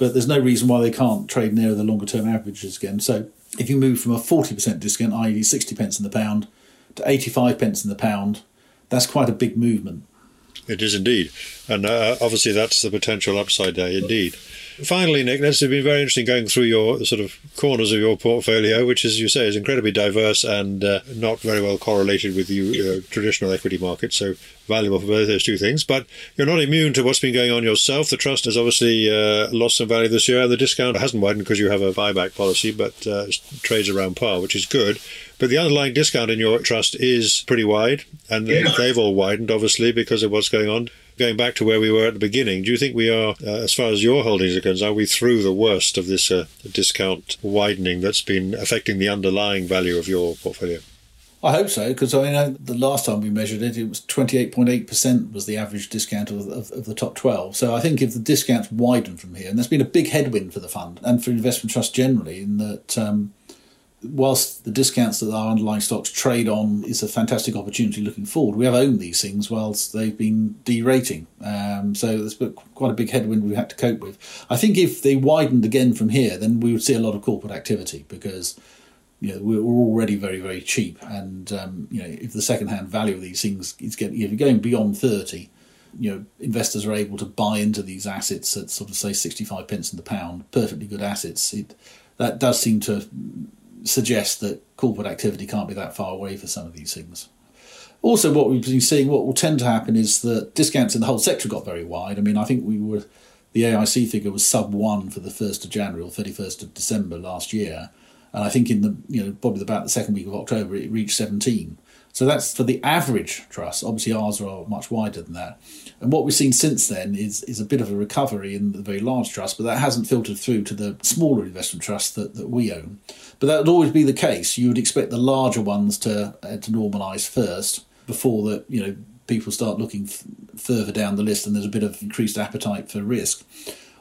but there's no reason why they can't trade near the longer term averages again. So if you move from a 40% discount, i.e., 60 pence in the pound, to 85 pence in the pound, that's quite a big movement. It is indeed. And uh, obviously, that's the potential upside there, indeed. Finally, Nick, this has been very interesting going through your sort of corners of your portfolio, which, as you say, is incredibly diverse and uh, not very well correlated with the uh, traditional equity market. So valuable for both those two things. But you're not immune to what's been going on yourself. The trust has obviously uh, lost some value this year. and The discount hasn't widened because you have a buyback policy, but uh, trades around par, which is good. But the underlying discount in your trust is pretty wide, and they've all widened, obviously, because of what's going on going back to where we were at the beginning, do you think we are, uh, as far as your holdings are concerned, are we through the worst of this uh, discount widening that's been affecting the underlying value of your portfolio? I hope so, because I know the last time we measured it, it was 28.8% was the average discount of, of, of, the top 12. So I think if the discounts widen from here, and there's been a big headwind for the fund and for investment trusts generally, in that um, whilst the discounts that our underlying stocks trade on is a fantastic opportunity looking forward, we have owned these things whilst they've been derating. Um, so there's quite a big headwind we've had to cope with. I think if they widened again from here, then we would see a lot of corporate activity because you know, we're already very, very cheap. And, um, you know, if the second-hand value of these things is getting, if you're going beyond 30, you know, investors are able to buy into these assets at sort of, say, 65 pence in the pound, perfectly good assets. It, that does seem to suggest that corporate activity can't be that far away for some of these things. Also, what we've been seeing, what will tend to happen is that discounts in the whole sector got very wide. I mean, I think we were, the AIC figure was sub one for the 1st of January or 31st of December last year and I think in the you know probably about the second week of October it reached 17. So that's for the average trust. Obviously, ours are much wider than that. And what we've seen since then is is a bit of a recovery in the very large trusts, but that hasn't filtered through to the smaller investment trusts that, that we own. But that would always be the case. You would expect the larger ones to uh, to normalise first before that you know people start looking f- further down the list and there's a bit of increased appetite for risk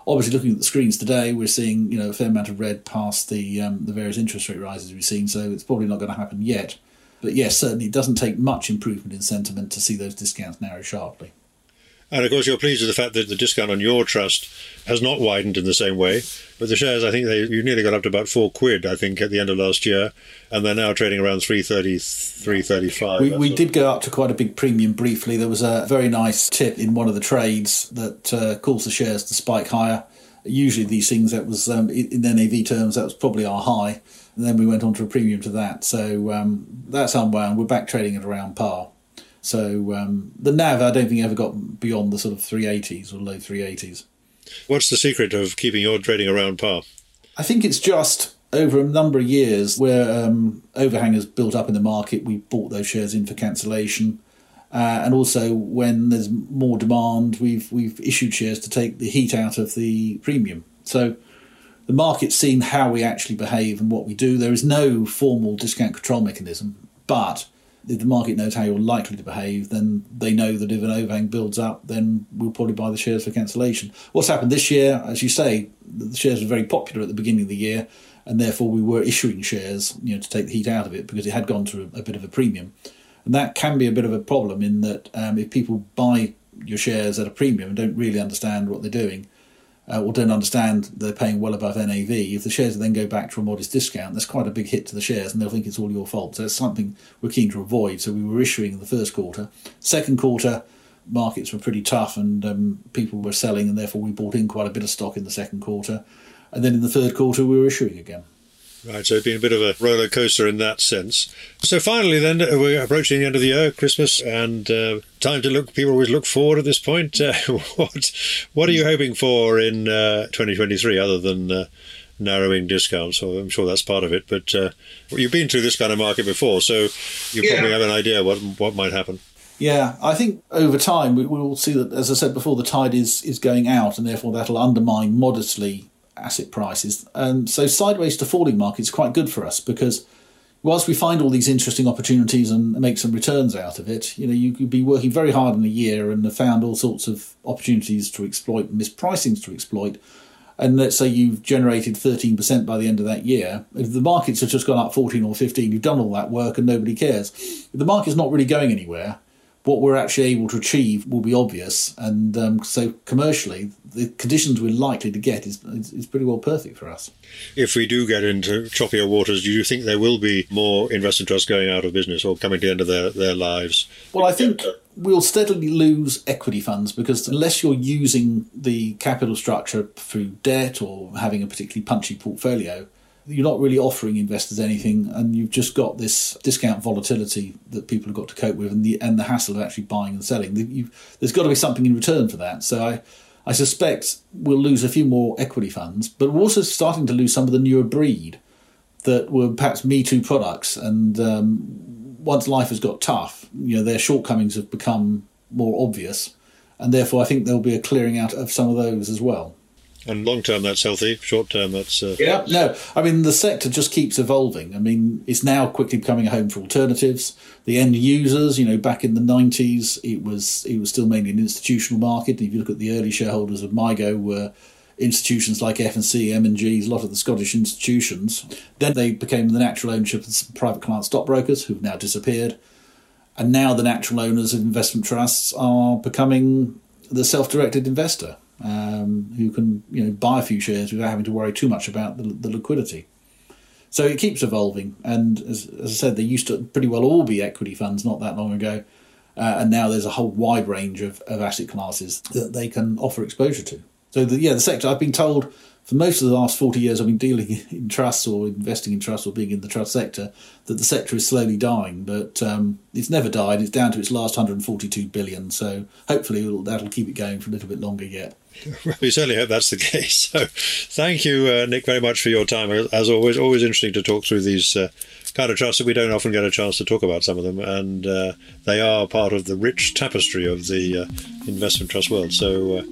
obviously looking at the screens today, we're seeing you know a fair amount of red past the um, the various interest rate rises we've seen. So it's probably not going to happen yet. But yes, certainly it doesn't take much improvement in sentiment to see those discounts narrow sharply. And of course, you're pleased with the fact that the discount on your trust has not widened in the same way. But the shares, I think they you nearly got up to about four quid, I think, at the end of last year, and they're now trading around 330, 335. We, we did go up to quite a big premium briefly. There was a very nice tip in one of the trades that uh, caused the shares to spike higher. Usually, these things that was um, in NAV terms, that was probably our high, and then we went on to a premium to that. So um, that's unwound. We're back trading at around par. So um, the NAV, I don't think ever got beyond the sort of 380s or low 380s. What's the secret of keeping your trading around par? I think it's just over a number of years where um, overhang has built up in the market. We bought those shares in for cancellation, uh, and also when there's more demand, we've we've issued shares to take the heat out of the premium. So the market's seen how we actually behave and what we do. There is no formal discount control mechanism, but if the market knows how you're likely to behave, then they know that if an overhang builds up, then we'll probably buy the shares for cancellation. What's happened this year, as you say, the shares were very popular at the beginning of the year, and therefore we were issuing shares, you know, to take the heat out of it because it had gone to a, bit of a premium, and that can be a bit of a problem in that um, if people buy your shares at a premium and don't really understand what they're doing, uh, or don't understand they're paying well above NAV, if the shares then go back to a modest discount, that's quite a big hit to the shares and they'll think it's all your fault. So it's something we're keen to avoid. So we were issuing in the first quarter. Second quarter, markets were pretty tough and um, people were selling, and therefore we bought in quite a bit of stock in the second quarter. And then in the third quarter, we were issuing again. Right, so it's been a bit of a roller coaster in that sense. So finally, then uh, we're approaching the end of the year, Christmas, and uh, time to look. People always look forward at this point. Uh, what what are you hoping for in uh, 2023, other than uh, narrowing discounts? So I'm sure that's part of it. But uh, you've been through this kind of market before, so you yeah. probably have an idea what what might happen. Yeah, I think over time we will see that, as I said before, the tide is, is going out, and therefore that'll undermine modestly asset prices. And so sideways to falling market is quite good for us because whilst we find all these interesting opportunities and make some returns out of it, you know, you could be working very hard in a year and have found all sorts of opportunities to exploit, mispricings to exploit. And let's say you've generated 13% by the end of that year. If the markets have just gone up 14 or 15, you've done all that work and nobody cares. If the market's not really going anywhere, what we're actually able to achieve will be obvious. And um, so commercially, the conditions we're likely to get is, is, is pretty well perfect for us. If we do get into choppier waters, do you think there will be more investment trusts going out of business or coming to the end of their, their lives? Well, I think we'll steadily lose equity funds because unless you're using the capital structure through debt or having a particularly punchy portfolio, you're not really offering investors anything, and you've just got this discount volatility that people have got to cope with, and the and the hassle of actually buying and selling. You've, there's got to be something in return for that. So I, I suspect we'll lose a few more equity funds, but we're also starting to lose some of the newer breed that were perhaps Me Too products, and um, once life has got tough, you know their shortcomings have become more obvious, and therefore I think there'll be a clearing out of some of those as well. And long term, that's healthy. Short term, that's uh... yeah. No, I mean the sector just keeps evolving. I mean, it's now quickly becoming a home for alternatives. The end users, you know, back in the nineties, it was it was still mainly an institutional market. And If you look at the early shareholders of MIGO, were institutions like F&C, M&G, a lot of the Scottish institutions. Then they became the natural ownership of some private client stockbrokers who've now disappeared. And now the natural owners of investment trusts are becoming the self-directed investor um, who can you know buy a few shares without having to worry too much about the, the liquidity. So it keeps evolving. And as, as I said, they used to pretty well all be equity funds not that long ago. Uh, and now there's a whole wide range of, of asset classes that they can offer exposure to. So the, yeah, the sector I've been told for most of the last 40 years I've been dealing in trusts or investing in trusts or being in the trust sector that the sector is slowly dying, but um, it's never died. It's down to its last 142 billion. So hopefully that'll keep it going for a little bit longer yet. We certainly hope that's the case. So thank you, uh, Nick, very much for your time. As always, always interesting to talk through these uh, kind of trusts. that We don't often get a chance to talk about some of them, and uh, they are part of the rich tapestry of the uh, investment trust world. So uh,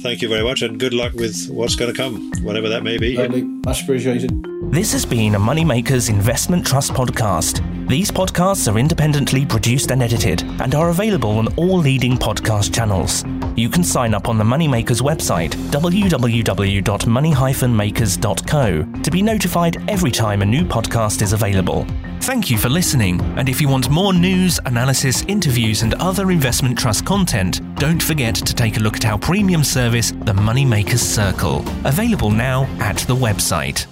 thank you very much, and good luck with what's going to come, whatever that may be. Lovely. Much appreciated. This has been a Moneymakers Investment Trust podcast. These podcasts are independently produced and edited and are available on all leading podcast channels. You can sign up on the Moneymakers website, www.money-makers.co, to be notified every time a new podcast is available. Thank you for listening, and if you want more news, analysis, interviews, and other investment trust content, don't forget to take a look at our premium service, the Moneymakers Circle, available now at the website.